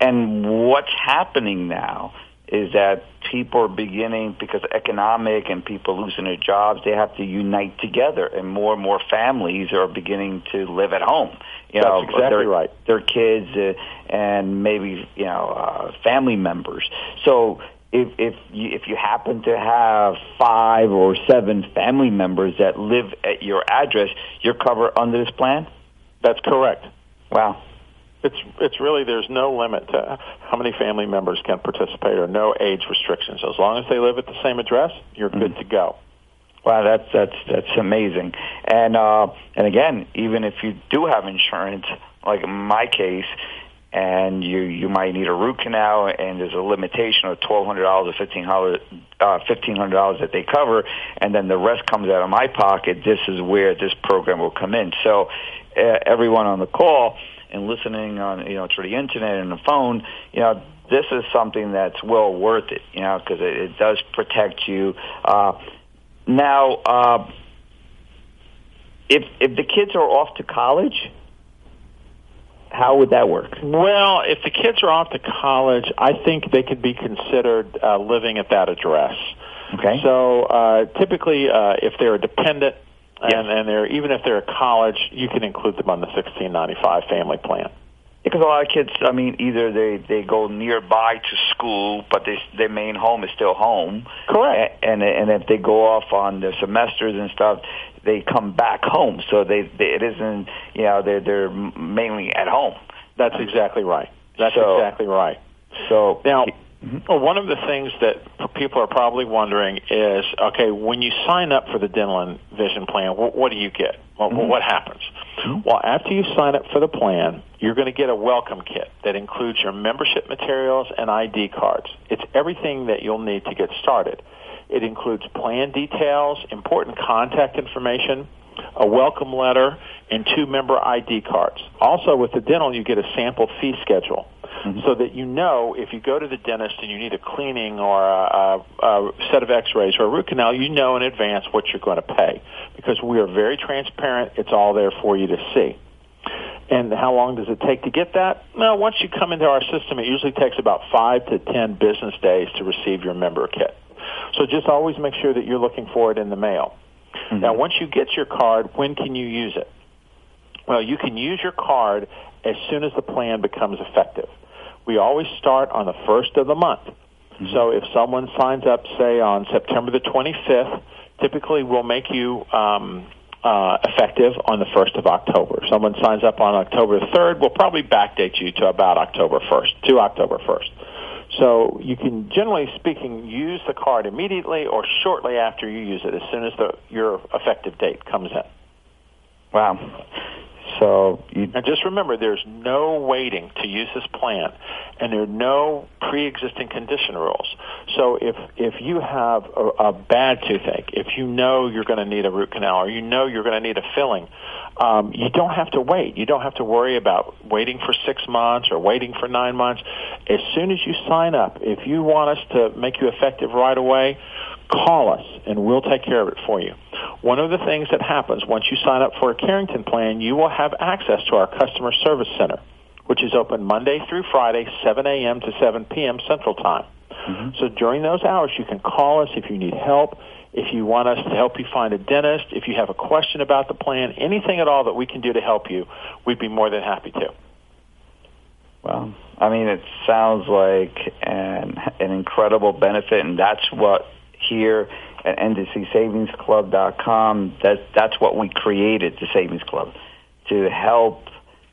S4: and what's happening now is that people are beginning because economic and people losing their jobs, they have to unite together, and more and more families are beginning to live at home. You
S5: That's
S4: know,
S5: exactly
S4: their,
S5: right.
S4: Their kids uh, and maybe you know uh, family members. So if if you, if you happen to have five or seven family members that live at your address, you're covered under this plan.
S5: That's correct.
S4: Wow.
S5: It's it's really there's no limit to how many family members can participate or no age restrictions. As long as they live at the same address, you're good to go.
S4: Wow, that's that's that's amazing. And uh, and again, even if you do have insurance, like in my case, and you you might need a root canal, and there's a limitation of twelve hundred dollars or fifteen hundred uh, fifteen hundred dollars that they cover, and then the rest comes out of my pocket. This is where this program will come in. So, uh, everyone on the call and listening on you know through the internet and the phone, you know this is something that's well worth it, you know, because it, it does protect you. Uh, now, uh, if if the kids are off to college, how would that work?
S5: Well, if the kids are off to college, I think they could be considered uh, living at that address.
S4: Okay.
S5: So uh, typically, uh, if they're a dependent
S4: Yes.
S5: and, and they're even if they're at college, you can include them on the 1695 family plan.
S4: Because a lot of kids, I mean, either they they go nearby to school, but they, their main home is still home.
S5: Correct.
S4: And and if they go off on their semesters and stuff, they come back home. So they, they it isn't you know they're they're mainly at home.
S5: That's exactly right. That's
S4: So-
S5: exactly right.
S4: So
S5: Now, Mm-hmm. well, one of the things that people are probably wondering is, okay, when you sign up for the dental and vision plan, what, what do you get? What, mm-hmm. what happens? Mm-hmm. Well, after you sign up for the plan, you're going to get a welcome kit that includes your membership materials and ID cards. It's everything that you'll need to get started. It includes plan details, important contact information, a welcome letter, and two member ID cards. Also, with the dental, you get a sample fee schedule mm-hmm. so that you know if you go to the dentist and you need a cleaning or a, a, a set of x-rays or a root canal, you know in advance what you're going to pay because we are very transparent. It's all there for you to see. And how long does it take to get that? Well, once you come into our system, it usually takes about five to ten business days to receive your member kit. So just always make sure that you're looking for it in the mail. Now, once you get your card, when can you use it? Well, you can use your card as soon as the plan becomes effective. We always start on the first of the month. So if someone signs up, say on September the 25th, typically we'll make you um, uh, effective on the 1st of October. If someone signs up on October 3rd, we'll probably backdate you to about October 1st, to October 1st. So you can, generally speaking, use the card immediately or shortly after you use it, as soon as the, your effective date comes in.
S4: wow. So you
S5: And just remember, there's no waiting to use this plan, and there are no pre-existing condition rules. So if if you have a, a bad toothache, if you know you're going to need a root canal, or you know you're going to need a filling, um, you don't have to wait. You don't have to worry about waiting for six months or waiting for nine months. As soon as you sign up, if you want us to make you effective right away, call us and we'll take care of it for you. One of the things that happens once you sign up for a Careington plan, you will have access to our customer service center, which is open Monday through Friday, 7 a.m. to 7 p.m. Central Time. Mm-hmm. So during those hours, you can call us if you need help, if you want us to help you find a dentist, if you have a question about the plan, anything at all that we can do to help you, we'd be more than happy to.
S4: Well, I mean, it sounds like an an incredible benefit, and that's what here at NDCSavingsClub.com. That that's what we created, the Savings Club, to help.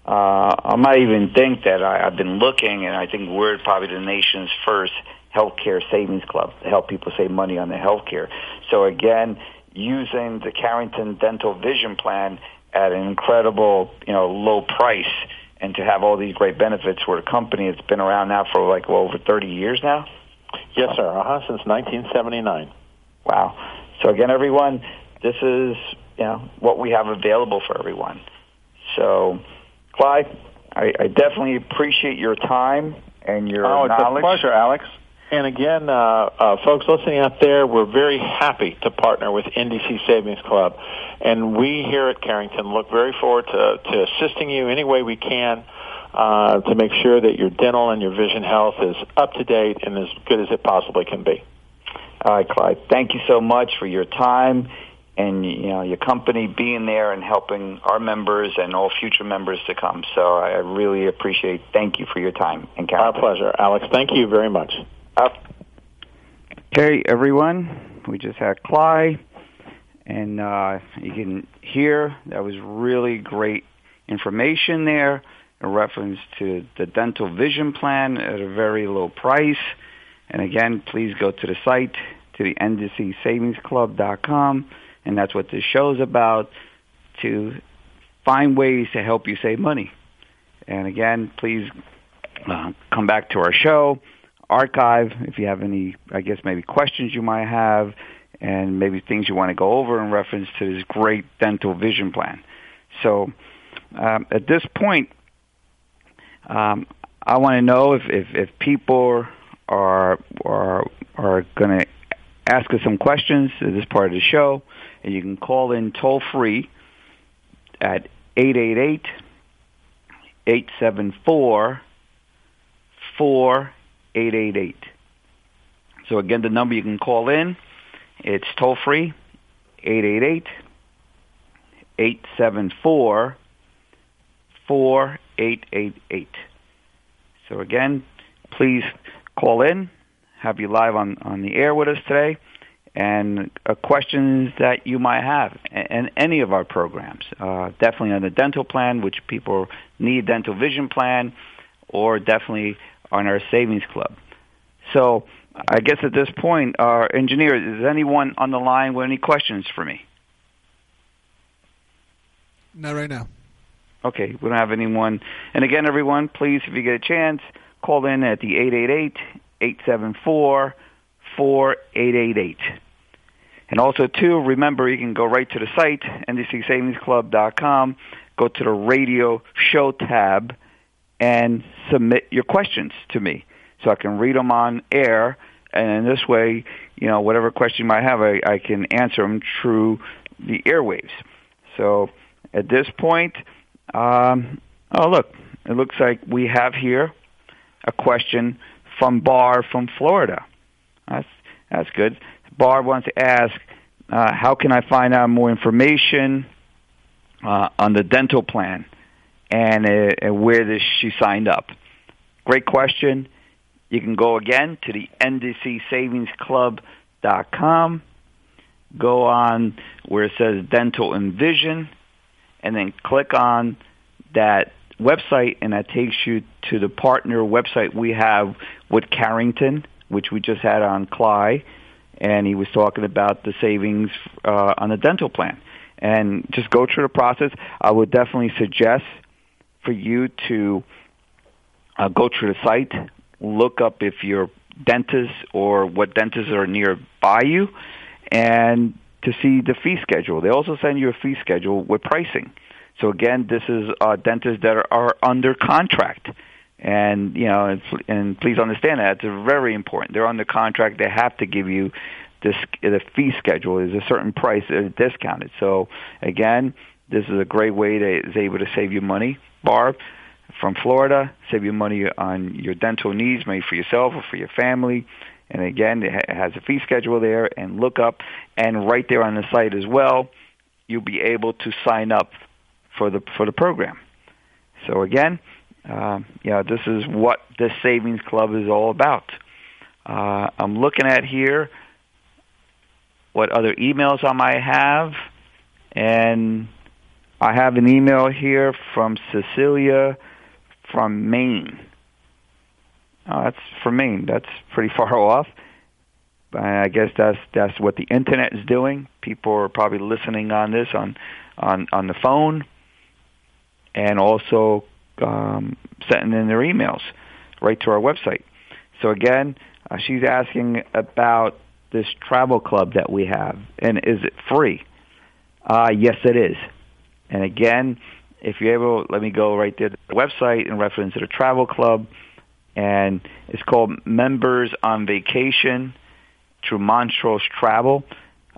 S4: Uh, I might even think that I, I've been looking, and I think we're probably the nation's first healthcare savings club to help people save money on their healthcare. So again, using the Careington Dental Vision Plan at an incredible, you know, low price and to have all these great benefits for a company that's been around now for like well, over 30 years now?
S5: Yes, sir. Uh-huh, since 1979.
S4: Wow. So again, everyone, this is you know what we have available for everyone. So, Clyde, I, I definitely appreciate your time and your
S5: oh, it's
S4: knowledge.
S5: a pleasure, Alex. And again, uh, uh, folks listening out there, we're very happy to partner with NDC Savings Club. And we here at Careington look very forward to, to assisting you any way we can uh, to make sure that your dental and your vision health is up to date and as good as it possibly can be.
S4: All right, Clyde. Thank you so much for your time and you know your company being there and helping our members and all future members to come. So I really appreciate. Thank you for your time and
S5: Our pleasure, Alex. Thank you very much.
S4: Okay, everyone. We just had Clyde, and uh, you can hear that was really great information there in reference to the dental vision plan at a very low price. And again, please go to the site to the ndcsavingsclub.com, and that's what this show is about to find ways to help you save money. And again, please uh, come back to our show archive if you have any, I guess, maybe questions you might have and maybe things you want to go over in reference to this great dental vision plan. So um, at this point, um, I want to know if, if, if people are, are, are going to ask us some questions at this part of the show, and you can call in toll free at 888 874 888. So again, the number you can call in, it's toll free, 888 874 4888. So again, please call in, have you live on, on the air with us today, and uh, questions that you might have in any of our programs. Uh, definitely on the dental plan, which people need dental vision plan, or definitely on our savings club. So I guess at this point, our engineer, is anyone on the line with any questions for me?
S6: Not right now.
S4: Okay, we don't have anyone. And again, everyone, please, if you get a chance, call in at the 888-874-4888. And also, too, remember you can go right to the site, ndcsavingsclub.com, go to the radio show tab, and submit your questions to me so I can read them on air. And in this way, you know, whatever question you might have, I, I can answer them through the airwaves. So at this point, um, oh, look, it looks like we have here a question from Bar from Florida. That's, that's good. Bar wants to ask, uh, how can I find out more information uh, on the dental plan? and, uh, and where this, she signed up. Great question. You can go again to the ndcsavingsclub.com, go on where it says Dental and Vision, and then click on that website, and that takes you to the partner website we have with Careington, which we just had on Cly, and he was talking about the savings uh, on the dental plan. And just go through the process. I would definitely suggest – for you to uh, go through the site, look up if your dentist or what dentists are nearby you, and to see the fee schedule. They also send you a fee schedule with pricing. So again, this is uh, dentists that are, are under contract. And you know, and, and please understand that it's very important. They're under contract; they have to give you this. The fee schedule is a certain price, uh, discounted. So again, this is a great way that is able to save you money Barb from Florida. Save you money on your dental needs, maybe for yourself or for your family. And again, it has a fee schedule there and look up. And right there on the site as well, you'll be able to sign up for the for the program. So again, uh, yeah, this is what the Savings Club is all about. Uh, I'm looking at here what other emails I might have, and I have an email here from Cecilia from Maine. Oh, that's for Maine. That's pretty far off. I guess that's that's what the internet is doing. People are probably listening on this on on on the phone, and also um, sending in their emails right to our website. So again, uh, she's asking about this travel club that we have, and is it free? Uh, yes, it is. And again, if you're able, let me go right there to the website and reference to the travel club, and it's called Members on Vacation through Montrose Travel.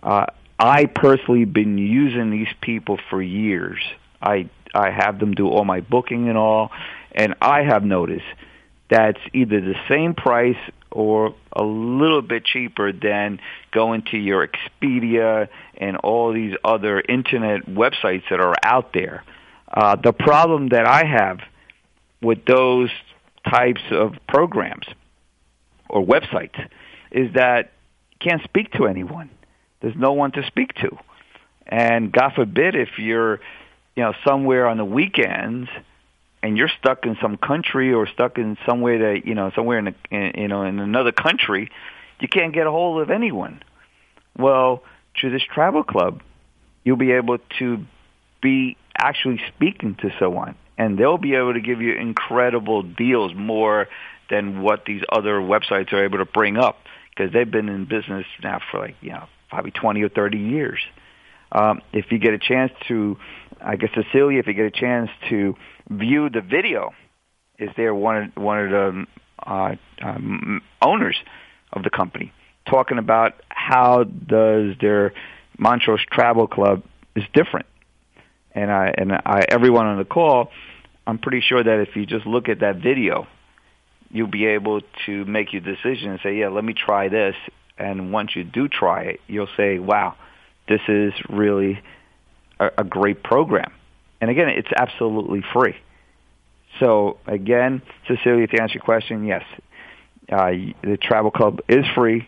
S4: Uh, I personally been using these people for years. I I have them do all my booking and all, and I have noticed that's either the same price or a little bit cheaper than going to your Expedia and all these other internet websites that are out there. Uh, the problem that I have with those types of programs or websites is that you can't speak to anyone. There's no one to speak to. And God forbid if you're, you know, somewhere on the weekends and you're stuck in some country or stuck in somewhere that you know somewhere in, a, in you know in another country, you can't get a hold of anyone. Well, through this travel club, you'll be able to be actually speaking to someone, and they'll be able to give you incredible deals more than what these other websites are able to bring up because they've been in business now for like you know probably twenty or thirty years. Um, if you get a chance to, I guess Cecilia, if you get a chance to view the video, is there one of, one of the uh, um, owners of the company talking about how does their Montrose Travel Club is different, and I and I everyone on the call, I'm pretty sure that if you just look at that video, you'll be able to make your decision and say, yeah, let me try this. And once you do try it, you'll say, wow, this is really a, a great program. And again, it's absolutely free. So again, Cecilia, to answer your question, yes, uh, the travel club is free.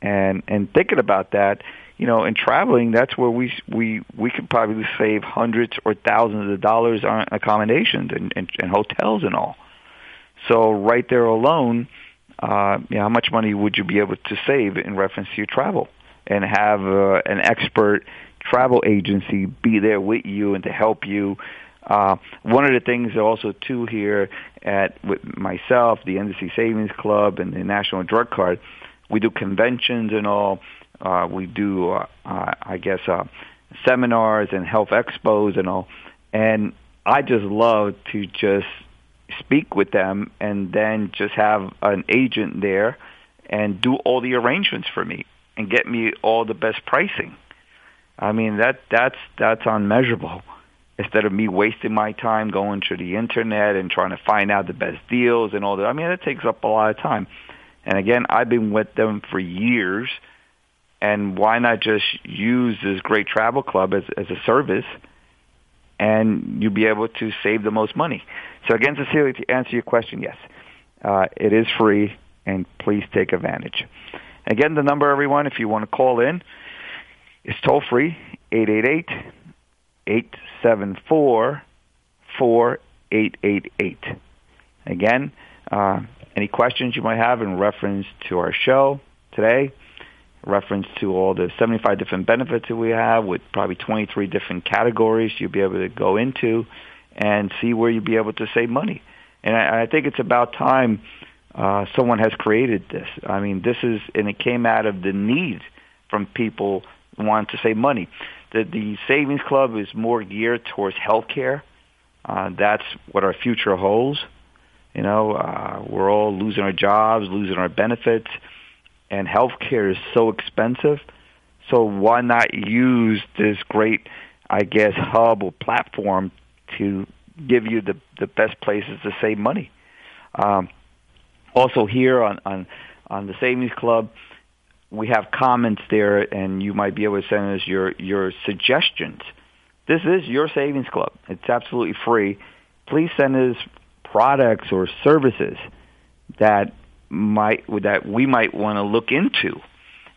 S4: And and thinking about that, you know, in traveling, that's where we we we could probably save hundreds or thousands of dollars on accommodations and, and, and hotels and all. So right there alone, uh, you know, how much money would you be able to save in reference to your travel? and have uh, an expert travel agency be there with you and to help you. Uh, one of the things also too here at with myself, the NDC Savings Club, and the National Drug Card, we do conventions and all. Uh, we do, uh, uh, I guess, uh, seminars and health expos and all. And I just love to just speak with them and then just have an agent there and do all the arrangements for me and get me all the best pricing. I mean that that's that's unmeasurable. Instead of me wasting my time going to the internet and trying to find out the best deals and all that, I mean that takes up a lot of time. And again, I've been with them for years, and why not just use this great travel club as as a service, and you'll be able to save the most money. So again, Cecilia, to answer your question, yes, uh, it is free, and please take advantage. Again, the number, everyone, if you want to call in, is toll free, 888-874-4888. Again, uh, any questions you might have in reference to our show today, reference to all the 75 different benefits that we have with probably 23 different categories you'll be able to go into and see where you'll be able to save money. And I, I think it's about time uh, someone has created this. I mean, this is, and it came out of the need from people wanting to save money. The, the savings club is more geared towards healthcare. Uh, that's what our future holds. You know, uh, we're all losing our jobs, losing our benefits, and healthcare is so expensive. So why not use this great, I guess, hub or platform to give you the the best places to save money? Um, also here on, on, on the Savings Club, we have comments there, and you might be able to send us your, your suggestions. This is your Savings Club. It's absolutely free. Please send us products or services that might that we might want to look into.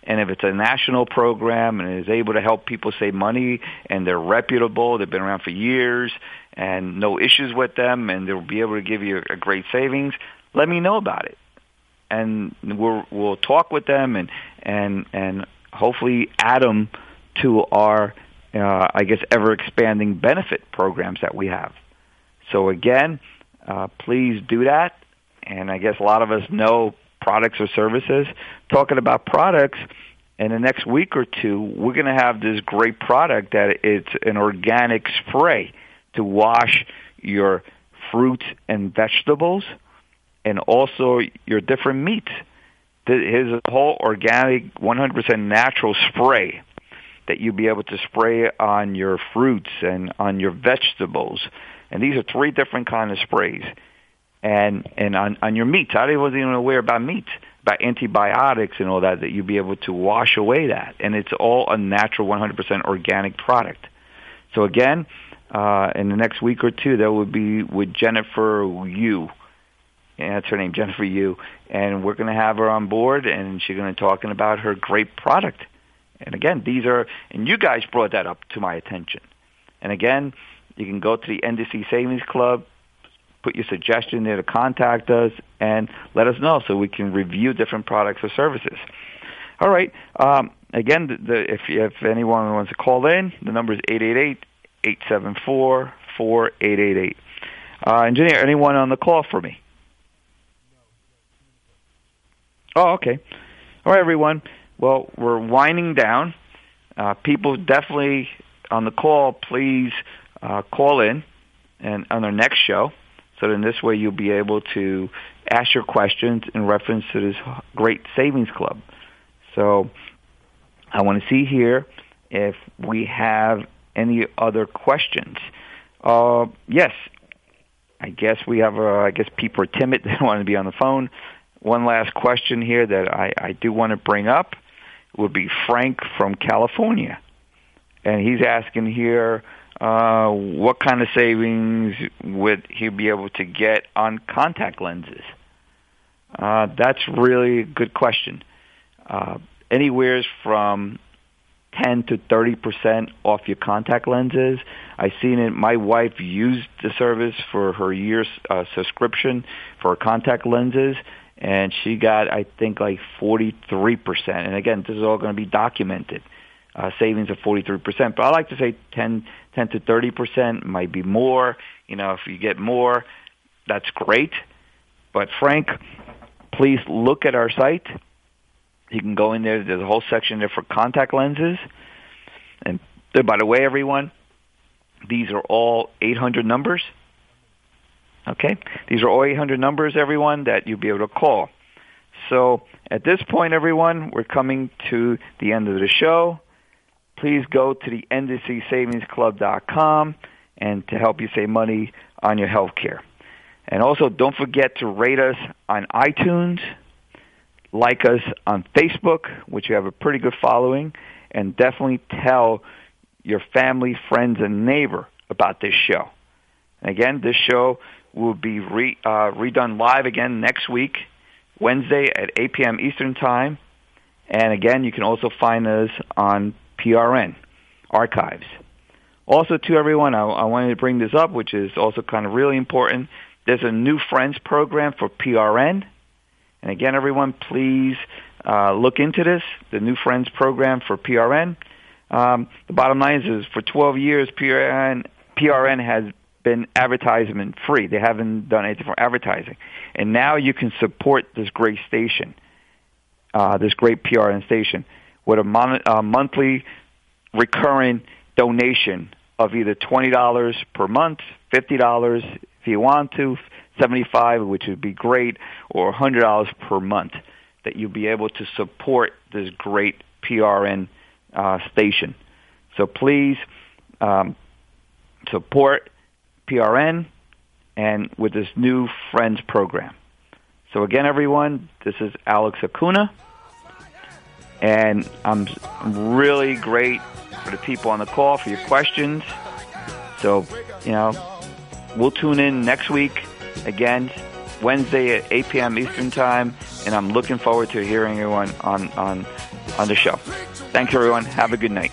S4: And if it's a national program and is able to help people save money and they're reputable, they've been around for years and no issues with them and they'll be able to give you a great savings, let me know about it, and we'll we'll talk with them and and and hopefully add them to our uh, I guess, ever expanding benefit programs that we have. So again, uh, please do that. And I guess a lot of us know products or services. Talking about products, in the next week or two, we're going to have this great product that it's an organic spray to wash your fruits and vegetables and also your different meats. A whole organic, 100% natural spray that you'll be able to spray on your fruits and on your vegetables. And these are three different kind of sprays. And and on, on your meats. I wasn't even aware about meats, about antibiotics and all that, that you'll be able to wash away that. And it's all a natural 100% organic product. So again, uh, in the next week or two, that will be with Jennifer Yu. And that's her name, Jennifer Yu. And we're going to have her on board, and she's going to be talking about her great product. And again, these are, and you guys brought that up to my attention. And again, you can go to the NDC Savings Club, put your suggestion there to contact us, and let us know so we can review different products or services. All right. Um, again, the, the, if, if anyone wants to call in, the number is eight eight eight eight seven four four eight eight eight. Uh, engineer, anyone on the call for me? Oh, okay. All right, everyone. Well, we're winding down. Uh, people definitely on the call, please uh, call in and on our next show. So in this way, you'll be able to ask your questions in reference to this great savings club. So I want to see here if we have any other questions. Uh, yes, I guess we have. Uh, I guess people are timid; they don't want to be on the phone. One last question here that I, I do want to bring up would be Frank from California, and he's asking here uh, what kind of savings would he be able to get on contact lenses? Uh, that's really a good question. Uh, anywhere from 10 to 30 percent off your contact lenses. I've seen it. My wife used the service for her year's uh, subscription for contact lenses, and she got, I think, like 43 percent. And again, this is all going to be documented. Uh, savings of 43 percent, but I like to say 10, 10 to 30 percent might be more. You know, if you get more, that's great. But Frank, please look at our site you can go in there. There's a whole section there for contact lenses. And by the way, everyone, these are all 800 numbers. Okay? These are all 800 numbers, everyone, that you'll be able to call. So at this point, everyone, we're coming to the end of the show. Please go to the NDCSavingsClub.com and to help you save money on your health care. And also, don't forget to rate us on iTunes like us on Facebook, which you have a pretty good following, and definitely tell your family, friends, and neighbor about this show. And again, this show will be re, uh, redone live again next week, Wednesday at 8 p.m. Eastern Time. And again, you can also find us on PRN archives. Also, to everyone, I, I wanted to bring this up, which is also kind of really important. There's a new Friends program for PRN and again, everyone, please uh, look into this, the New Friends program for PRN. Um, the bottom line is, is for 12 years, PRN, PRN has been advertisement free. They haven't done anything for advertising. And now you can support this great station, uh, this great PRN station, with a mon- uh, monthly recurring donation of either $20 per month, $50 if you want to, 75 which would be great, or $100 per month that you'll be able to support this great PRN uh, station. So please um, support PRN and with this new Friends program. So again, everyone, this is Alex Acuna, and I'm really great for the people on the call for your questions. So, you know, we'll tune in next week again Wednesday at 8 p.m. Eastern Time, and I'm looking forward to hearing everyone on, on, on the show. Thanks, everyone. Have a good night.